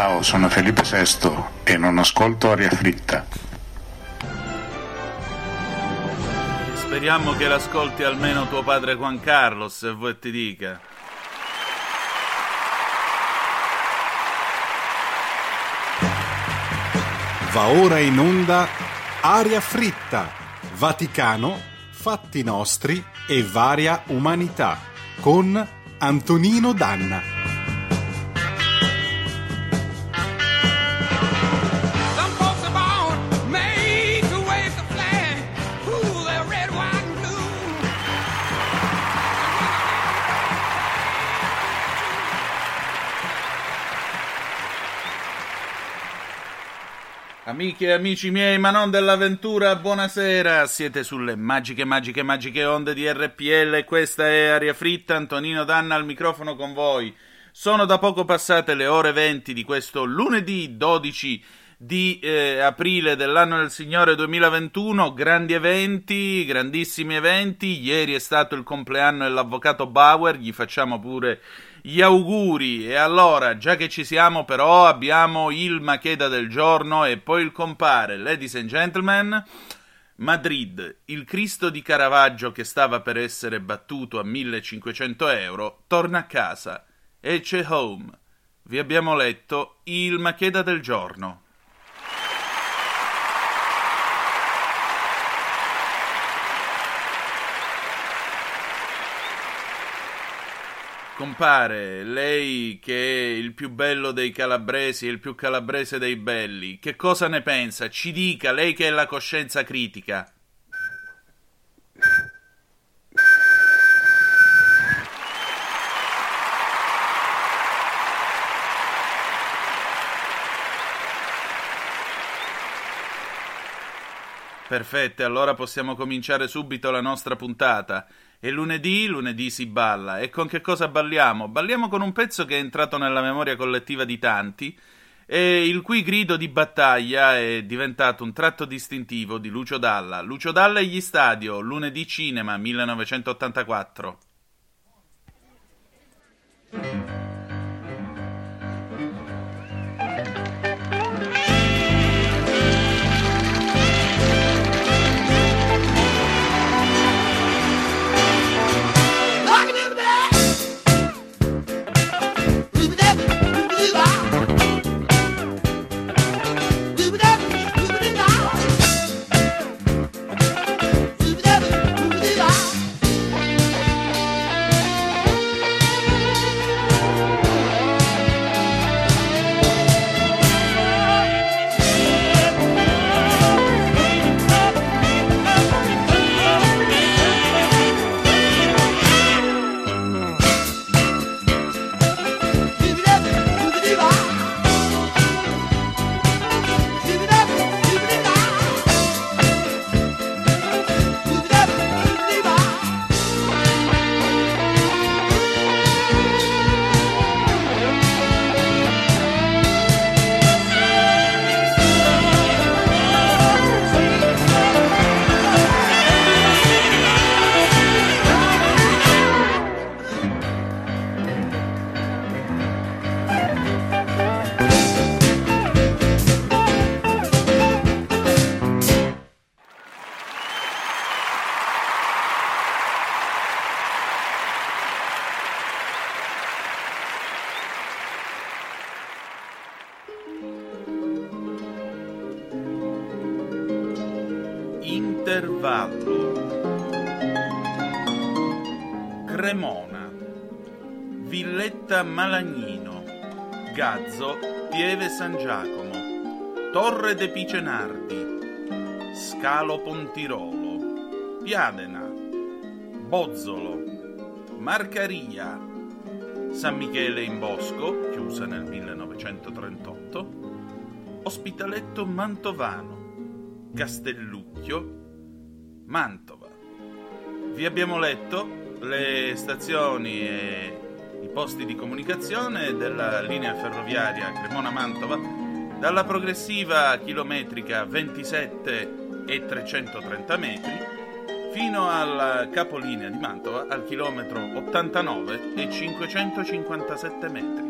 Ciao, sono Felipe VI e non ascolto aria fritta. Speriamo che l'ascolti almeno tuo padre Juan Carlos, se vuoi ti dica. Va ora in onda Aria fritta, Vaticano, fatti nostri e varia umanità con Antonino Danna. Amiche e amici miei, ma non dell'avventura, buonasera. Siete sulle magiche, magiche, magiche onde di RPL. Questa è Aria Fritta. Antonino Danna al microfono con voi. Sono da poco passate le ore 20 di questo lunedì 12 di eh, aprile dell'anno del Signore 2021. Grandi eventi, grandissimi eventi. Ieri è stato il compleanno dell'avvocato Bauer. Gli facciamo pure gli auguri. E allora, già che ci siamo, però, abbiamo il Macheda del giorno e poi il compare. Ladies and gentlemen. Madrid, il Cristo di Caravaggio che stava per essere battuto a 1500 euro, torna a casa. Ecce home. Vi abbiamo letto il Macheda del giorno. Compare, lei che è il più bello dei calabresi e il più calabrese dei belli, che cosa ne pensa? Ci dica, lei che è la coscienza critica. Perfetto, allora possiamo cominciare subito la nostra puntata. E lunedì, lunedì si balla. E con che cosa balliamo? Balliamo con un pezzo che è entrato nella memoria collettiva di tanti e il cui grido di battaglia è diventato un tratto distintivo di Lucio Dalla. Lucio Dalla e gli stadio, lunedì cinema 1984. Villetta Malagnino. Gazzo, Pieve San Giacomo. Torre de Picenardi. Scalo Pontirolo. Piadena. Bozzolo. Marcaria. San Michele in Bosco, chiusa nel 1938. Ospitaletto Mantovano. Castellucchio, Mantova. Vi abbiamo letto le stazioni e i posti di comunicazione della linea ferroviaria Cremona-Mantova dalla progressiva chilometrica 27 e 330 metri fino alla capolinea di Mantova al chilometro 89 e 557 metri.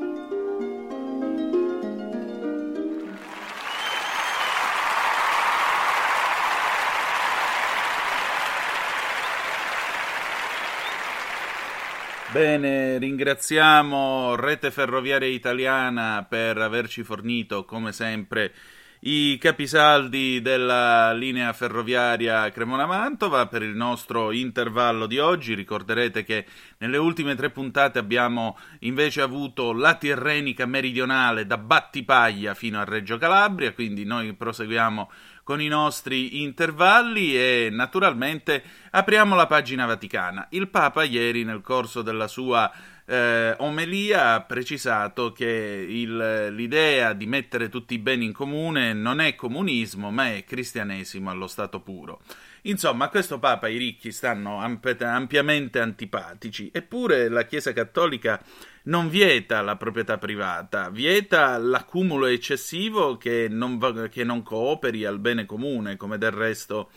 Bene, ringraziamo Rete Ferroviaria Italiana per averci fornito, come sempre, i capisaldi della linea ferroviaria Cremona-Mantova per il nostro intervallo di oggi. Ricorderete che nelle ultime tre puntate abbiamo invece avuto la Tirrenica meridionale da Battipaglia fino a Reggio Calabria, quindi noi proseguiamo con i nostri intervalli e naturalmente apriamo la pagina vaticana. Il Papa ieri nel corso della sua eh, omelia ha precisato che il, l'idea di mettere tutti i beni in comune non è comunismo, ma è cristianesimo allo stato puro. Insomma, a questo Papa i ricchi stanno amp- ampiamente antipatici, eppure la Chiesa Cattolica non vieta la proprietà privata, vieta l'accumulo eccessivo che non, va- che non cooperi al bene comune, come del resto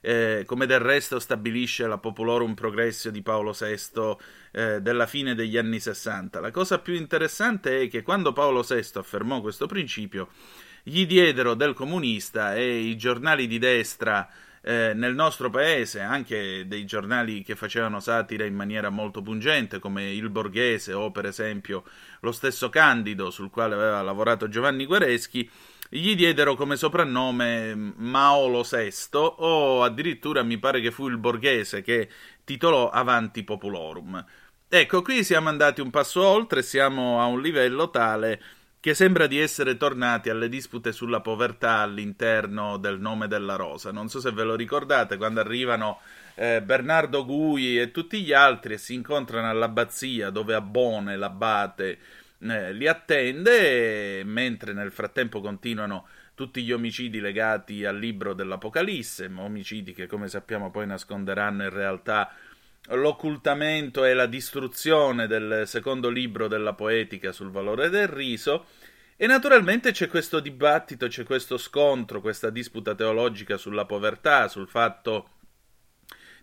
eh, come del resto stabilisce la Populorum Progressio di Paolo VI eh, della fine degli anni 60. La cosa più interessante è che quando Paolo VI affermò questo principio, gli diedero del comunista e i giornali di destra eh, nel nostro paese, anche dei giornali che facevano satira in maniera molto pungente, come Il Borghese o per esempio lo stesso Candido, sul quale aveva lavorato Giovanni Guareschi, gli diedero come soprannome Maolo VI o addirittura mi pare che fu il borghese che titolò Avanti Populorum. Ecco, qui siamo andati un passo oltre, siamo a un livello tale che sembra di essere tornati alle dispute sulla povertà all'interno del nome della rosa. Non so se ve lo ricordate quando arrivano eh, Bernardo Gui e tutti gli altri e si incontrano all'abbazia dove Abone, l'abate, eh, li attende, mentre nel frattempo continuano tutti gli omicidi legati al libro dell'Apocalisse, omicidi che come sappiamo poi nasconderanno in realtà l'occultamento e la distruzione del secondo libro della poetica sul valore del riso. E naturalmente c'è questo dibattito, c'è questo scontro, questa disputa teologica sulla povertà, sul fatto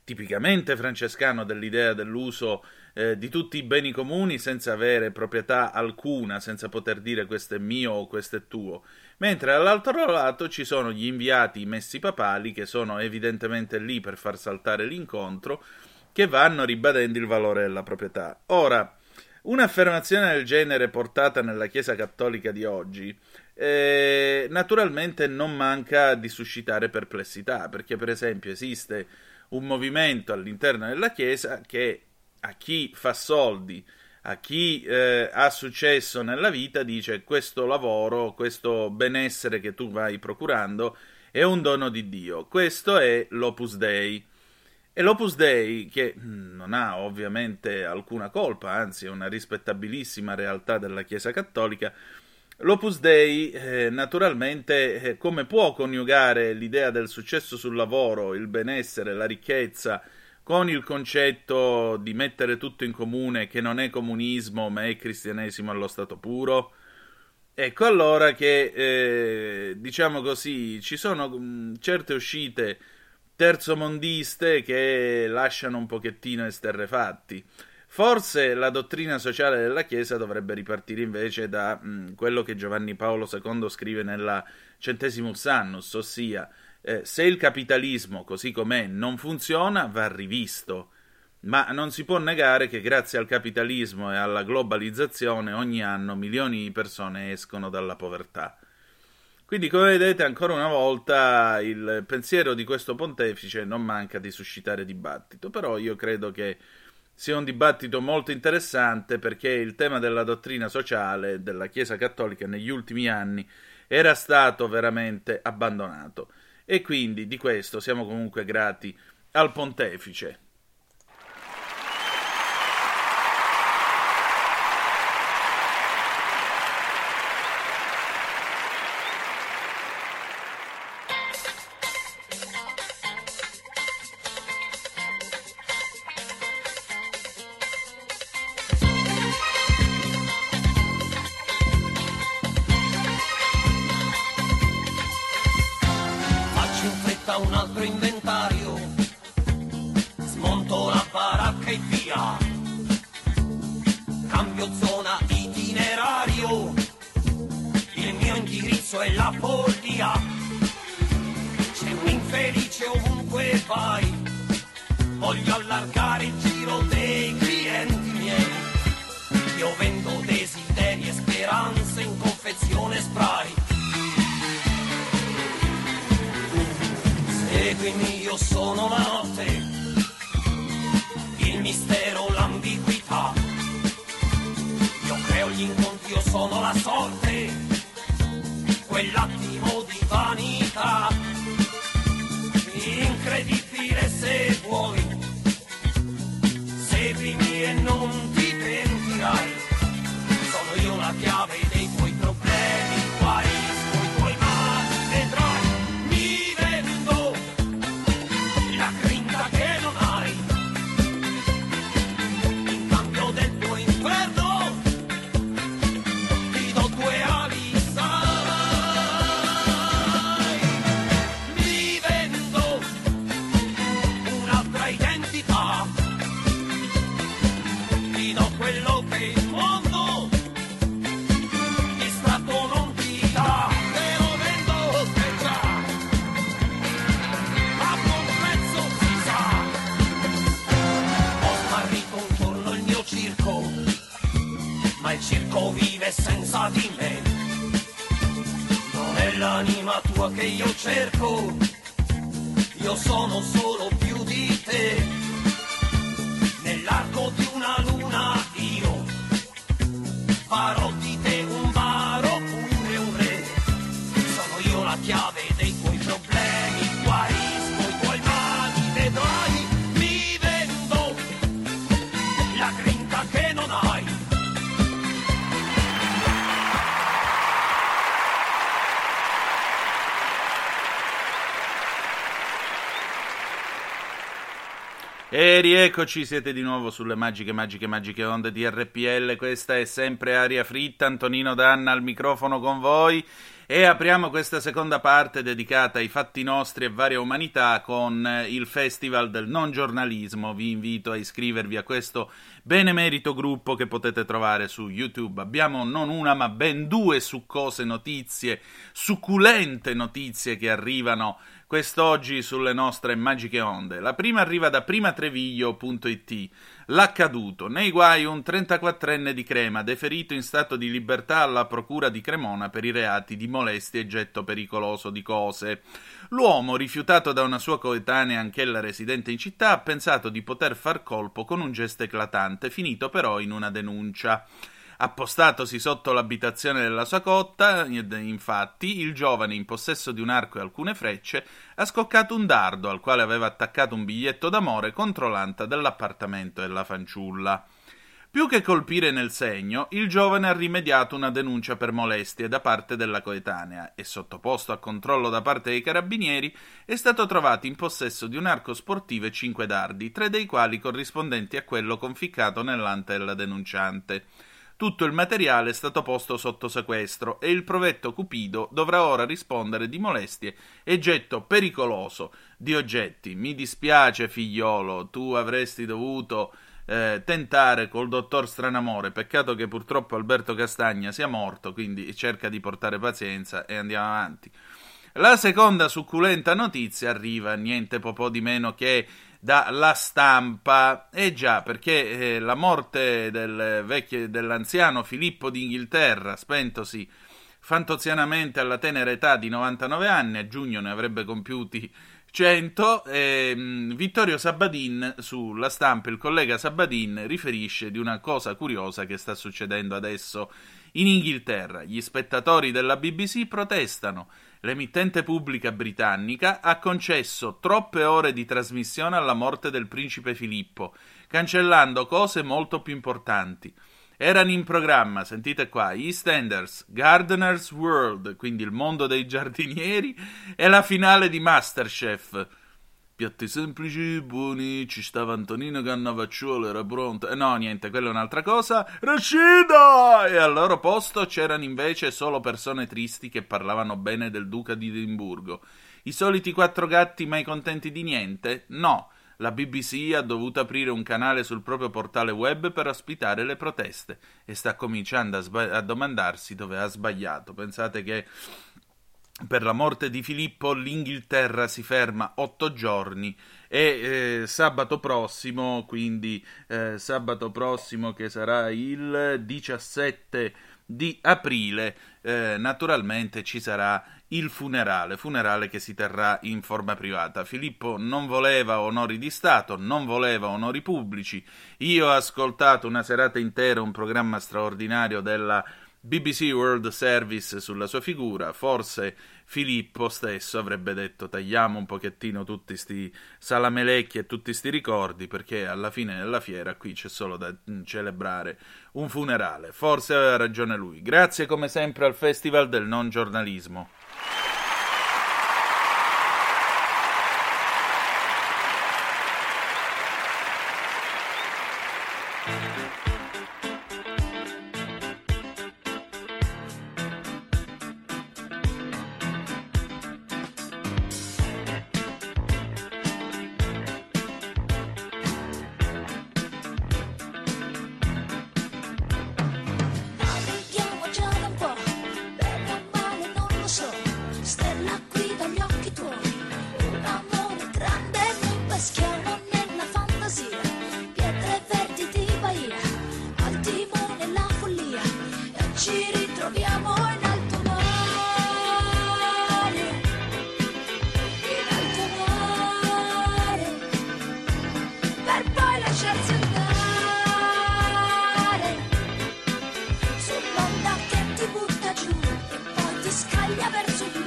tipicamente francescano dell'idea dell'uso eh, di tutti i beni comuni senza avere proprietà alcuna, senza poter dire questo è mio o questo è tuo. Mentre dall'altro lato ci sono gli inviati, messi papali, che sono evidentemente lì per far saltare l'incontro, che vanno ribadendo il valore della proprietà. Ora, un'affermazione del genere portata nella Chiesa cattolica di oggi eh, naturalmente non manca di suscitare perplessità, perché per esempio esiste un movimento all'interno della Chiesa che a chi fa soldi, a chi eh, ha successo nella vita, dice questo lavoro, questo benessere che tu vai procurando è un dono di Dio. Questo è l'Opus Dei. E l'Opus Dei, che mm, non ha ovviamente alcuna colpa, anzi è una rispettabilissima realtà della Chiesa Cattolica, l'Opus Dei eh, naturalmente eh, come può coniugare l'idea del successo sul lavoro, il benessere, la ricchezza, con il concetto di mettere tutto in comune che non è comunismo ma è cristianesimo allo stato puro? Ecco allora che, eh, diciamo così, ci sono mh, mm, certe uscite terzomondiste che lasciano un pochettino esterrefatti. Forse la dottrina sociale della Chiesa dovrebbe ripartire invece da mh, mm, quello che Giovanni Paolo II scrive nella Centesimus Annus, ossia eh, se il capitalismo così com'è non funziona, va rivisto. Ma non si può negare che grazie al capitalismo e alla globalizzazione ogni anno milioni di persone escono dalla povertà. Quindi, come vedete, ancora una volta il pensiero di questo pontefice non manca di suscitare dibattito, però io credo che sia un dibattito molto interessante perché il tema della dottrina sociale della Chiesa Cattolica negli ultimi anni era stato veramente abbandonato e quindi di questo siamo comunque grati al pontefice. Seguimi, io sono la notte, il mistero, l'ambiguità. Io creo gli incontri, io sono la sorte, quell'attimo di vanità. Incredibile se vuoi, seguimi e non ti pentirai. Sono io la chiave che io cerco, io sono solo più di te. E rieccoci, siete di nuovo sulle magiche, magiche, magiche onde di RPL. Questa è sempre aria fritta. Antonino Danna al microfono con voi. E apriamo questa seconda parte dedicata ai fatti nostri e varia umanità con eh, il Festival del Non Giornalismo. Vi invito a iscrivervi a questo benemerito gruppo che potete trovare su YouTube. Abbiamo non una ma ben due succose notizie, succulente notizie che arrivano quest'oggi sulle nostre magiche onde. La prima arriva da primatreviglio.it. L'accaduto. Nei guai un 34enne di Crema, deferito in stato di libertà alla procura di Cremona per i reati di molestia e getto pericoloso di cose. L'uomo, rifiutato da una sua coetanea, anch'ella residente in città, ha pensato di poter far colpo con un gesto eclatante, finito però in una denuncia. Appostatosi sotto l'abitazione della sua cotta, infatti, il giovane, in possesso di un arco e alcune frecce, ha scoccato un dardo al quale aveva attaccato un biglietto d'amore contro l'anta dell'appartamento della fanciulla. Più che colpire nel segno, il giovane ha rimediato una denuncia per molestie da parte della coetanea e, sottoposto a controllo da parte dei carabinieri, è stato trovato in possesso di un arco sportivo e cinque dardi, tre dei quali corrispondenti a quello conficcato nell'anta della denunciante. Tutto il materiale è stato posto sotto sequestro e il provetto Cupido dovrà ora rispondere di molestie e getto pericoloso di oggetti. Mi dispiace, figliolo, tu avresti dovuto eh, tentare col dottor Stranamore. Peccato che purtroppo Alberto Castagna sia morto, quindi cerca di portare pazienza e andiamo avanti. La seconda succulenta notizia arriva niente po' di meno che dalla stampa. E eh già, perché eh, la morte del vecchio, dell'anziano Filippo d'Inghilterra, spentosi fantozianamente alla tenera età di 99 anni, a giugno ne avrebbe compiuti 100, eh, Vittorio Sabadin sulla stampa, il collega Sabadin riferisce di una cosa curiosa che sta succedendo adesso in Inghilterra. Gli spettatori della BBC protestano. L'emittente pubblica britannica ha concesso troppe ore di trasmissione alla morte del principe Filippo, cancellando cose molto più importanti. Erano in programma, sentite qua, EastEnders, Gardener's World, quindi il mondo dei giardinieri, e la finale di Masterchef. Piatti semplici, buoni, ci stava Antonino Cannavacciuolo, era pronto. E no, niente, quella è un'altra cosa. Rashida! E al loro posto c'erano invece solo persone tristi che parlavano bene del duca di Edimburgo. I soliti quattro gatti mai contenti di niente? No. La BBC ha dovuto aprire un canale sul proprio portale web per ospitare le proteste e sta cominciando a, sba- a domandarsi dove ha sbagliato. Pensate che per la morte di Filippo l'Inghilterra si ferma otto giorni e eh, sabato prossimo, quindi eh, sabato prossimo che sarà il 17 di aprile. Eh, naturalmente ci sarà il funerale, funerale che si terrà in forma privata. Filippo non voleva onori di Stato, non voleva onori pubblici. Io ho ascoltato una serata intera un programma straordinario della BBC World Service sulla sua figura, forse Filippo stesso avrebbe detto tagliamo un pochettino tutti sti salamelecchi e tutti sti ricordi perché alla fine della fiera qui c'è solo da celebrare un funerale. Forse aveva ragione lui. Grazie come sempre al Festival del non giornalismo. Poi ti scaglia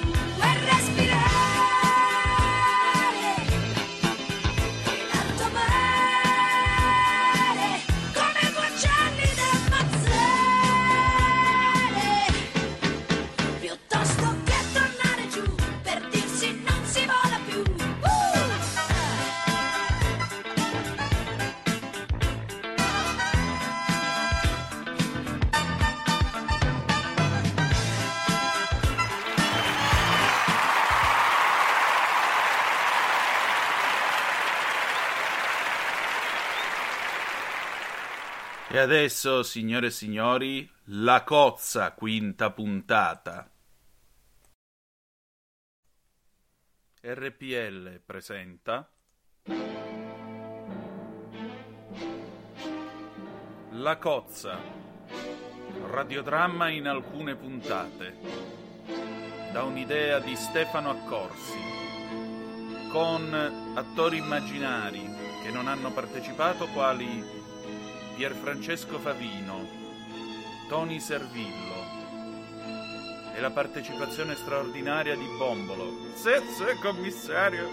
E adesso, signore e signori, la cozza, quinta puntata. RPL presenta La cozza, radiodramma in alcune puntate, da un'idea di Stefano Accorsi, con attori immaginari che non hanno partecipato quali Pierfrancesco Favino, Tony Servillo e la partecipazione straordinaria di Bombolo. Sì, sì, commissario.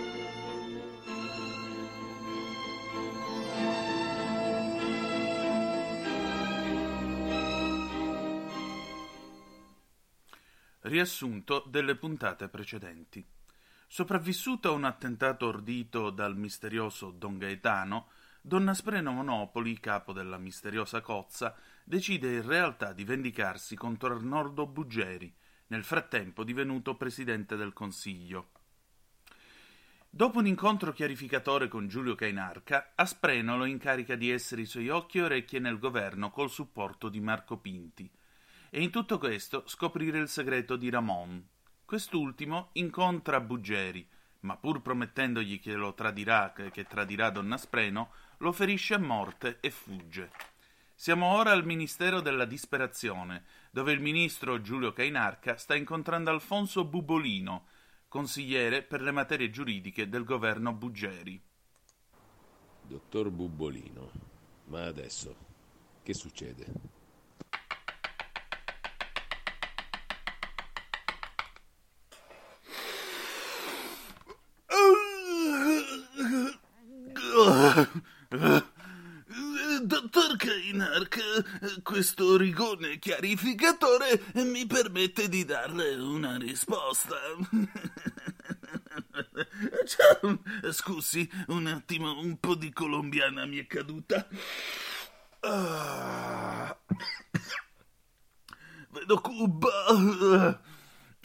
Riassunto delle puntate precedenti. Sopravvissuto a un attentato ordito dal misterioso Don Gaetano, Don Aspreno Monopoli, capo della misteriosa cozza, decide in realtà di vendicarsi contro Arnoldo Buggeri, nel frattempo divenuto presidente del Consiglio. Dopo un incontro chiarificatore con Giulio Cainarca, Aspreno lo incarica di essere i suoi occhi e orecchie nel governo col supporto di Marco Pinti e in tutto questo scoprire il segreto di Ramon. Quest'ultimo incontra Buggeri, ma pur promettendogli che lo tradirà, che tradirà Don Aspreno, lo ferisce a morte e fugge. Siamo ora al Ministero della Disperazione, dove il ministro Giulio Cainarca sta incontrando Alfonso Bubolino, consigliere per le materie giuridiche del governo Buggeri. Dottor Bubbolino, ma adesso che succede? Dottor Kainark, questo rigone chiarificatore mi permette di darle una risposta. Scusi, un attimo, un po' di colombiana mi è caduta. Ah. Vedo Cuba.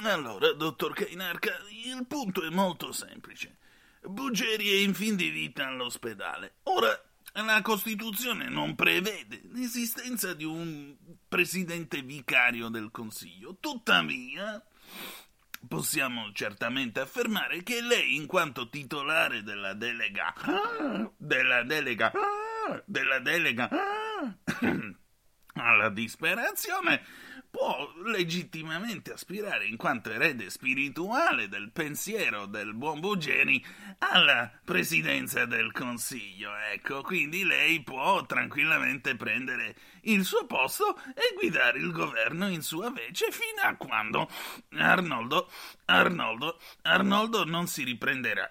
Allora, dottor Kainarka, il punto è molto semplice. Buggeri è in fin di vita all'ospedale. Ora, la Costituzione non prevede l'esistenza di un presidente vicario del Consiglio. Tuttavia, possiamo certamente affermare che lei, in quanto titolare della delega, della delega, della delega alla disperazione, può legittimamente aspirare, in quanto erede spirituale del pensiero del buon Bugeni, alla presidenza del Consiglio. Ecco, quindi lei può tranquillamente prendere il suo posto e guidare il governo in sua vece fino a quando Arnoldo, Arnoldo, Arnoldo non si riprenderà.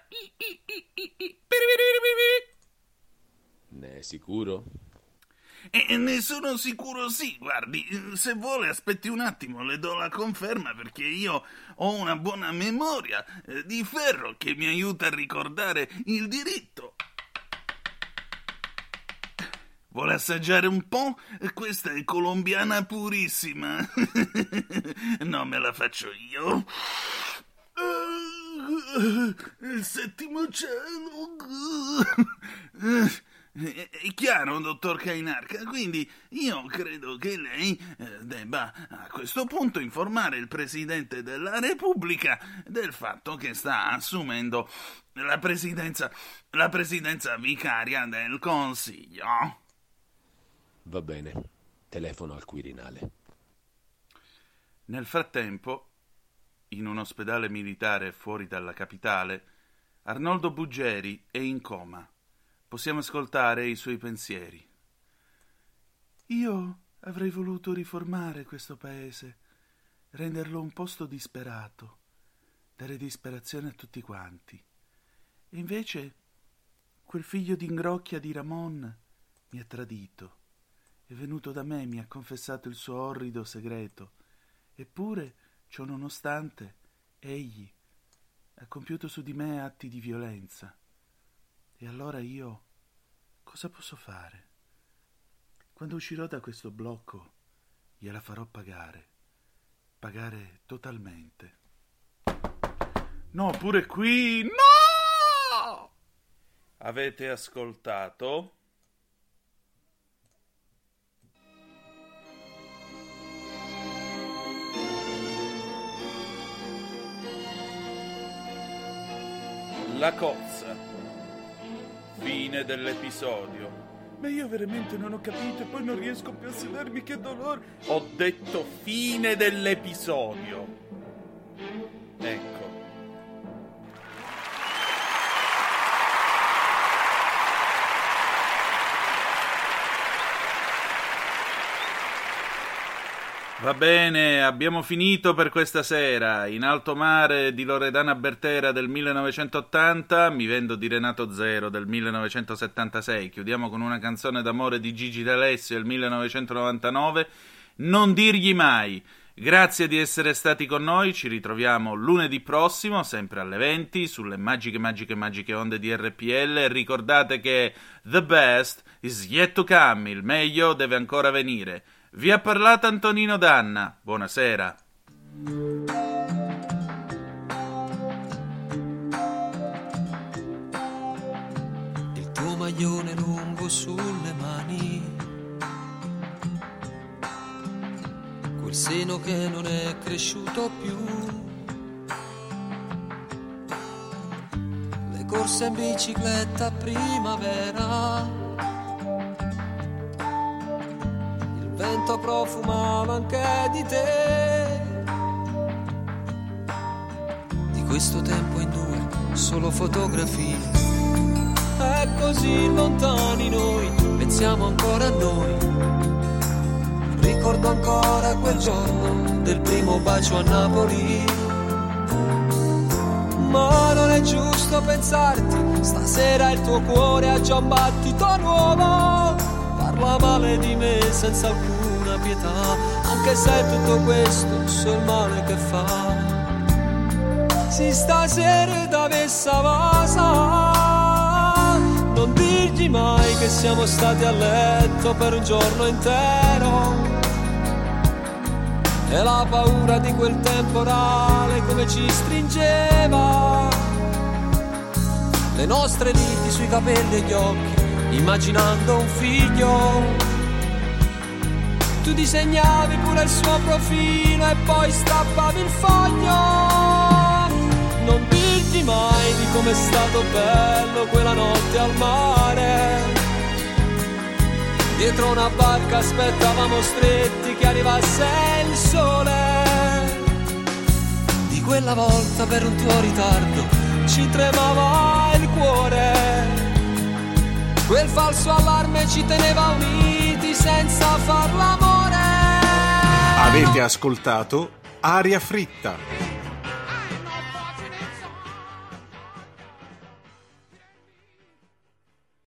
Ne è sicuro? E ne sono sicuro sì, guardi, se vuole aspetti un attimo, le do la conferma perché io ho una buona memoria eh, di ferro che mi aiuta a ricordare il diritto. Vuole assaggiare un po'? Questa è colombiana purissima. no, me la faccio io. Il settimo cielo. È chiaro, dottor Kainarca, quindi io credo che lei eh, debba a questo punto informare il Presidente della Repubblica del fatto che sta assumendo la presidenza, la presidenza vicaria del Consiglio. Va bene. Telefono al Quirinale. Nel frattempo, in un ospedale militare fuori dalla capitale, Arnoldo Buggeri è in coma. Possiamo ascoltare i suoi pensieri. Io avrei voluto riformare questo paese, renderlo un posto disperato, dare disperazione a tutti quanti. E invece quel figlio d'ingrocchia di Ramon mi ha tradito. È venuto da me, mi ha confessato il suo orrido segreto. Eppure, ciò nonostante, egli ha compiuto su di me atti di violenza. E allora io cosa posso fare? Quando uscirò da questo blocco, gliela farò pagare. Pagare totalmente. No, pure qui. No! Avete ascoltato? La cozza. Fine dell'episodio. Ma io veramente non ho capito e poi non riesco più a sedermi, che dolore. Ho detto fine dell'episodio. Va bene, abbiamo finito per questa sera. In alto mare di Loredana Bertera del 1980, Mi vendo di Renato Zero del 1976. Chiudiamo con una canzone d'amore di Gigi D'Alessio del 1999. Non dirgli mai. Grazie di essere stati con noi, ci ritroviamo lunedì prossimo, sempre alle 20, sulle magiche, magiche, magiche onde di RPL. Ricordate che the best is yet to come, il meglio deve ancora venire. Vi ha parlato Antonino Danna. Buonasera. il tuo maglione lungo sulle mani, quel seno che non è cresciuto più, le corse in bicicletta primavera, vento profumava anche di te. Di questo tempo in due, solo fotografie è così lontani noi, pensiamo ancora a noi. Ricordo ancora quel giorno del primo bacio a Napoli. Ma non è giusto pensarti, stasera il tuo cuore ha già un battito nuovo. Parla male di me senza alcuna pietà, anche se tutto questo so il male che fa. Si stasera da messa vasa Non dirgli mai che siamo stati a letto per un giorno intero E la paura di quel temporale come ci stringeva Le nostre liti sui capelli e gli occhi immaginando un figlio. Tu disegnavi pure il suo profilo e poi strappavi il foglio. Non dirti mai di com'è stato bello quella notte al mare. Dietro una barca aspettavamo stretti che arrivasse il sole. Di quella volta per un tuo ritardo ci tremava il cuore Quel falso allarme ci teneva uniti senza far l'amore. Avete ascoltato Aria Fritta,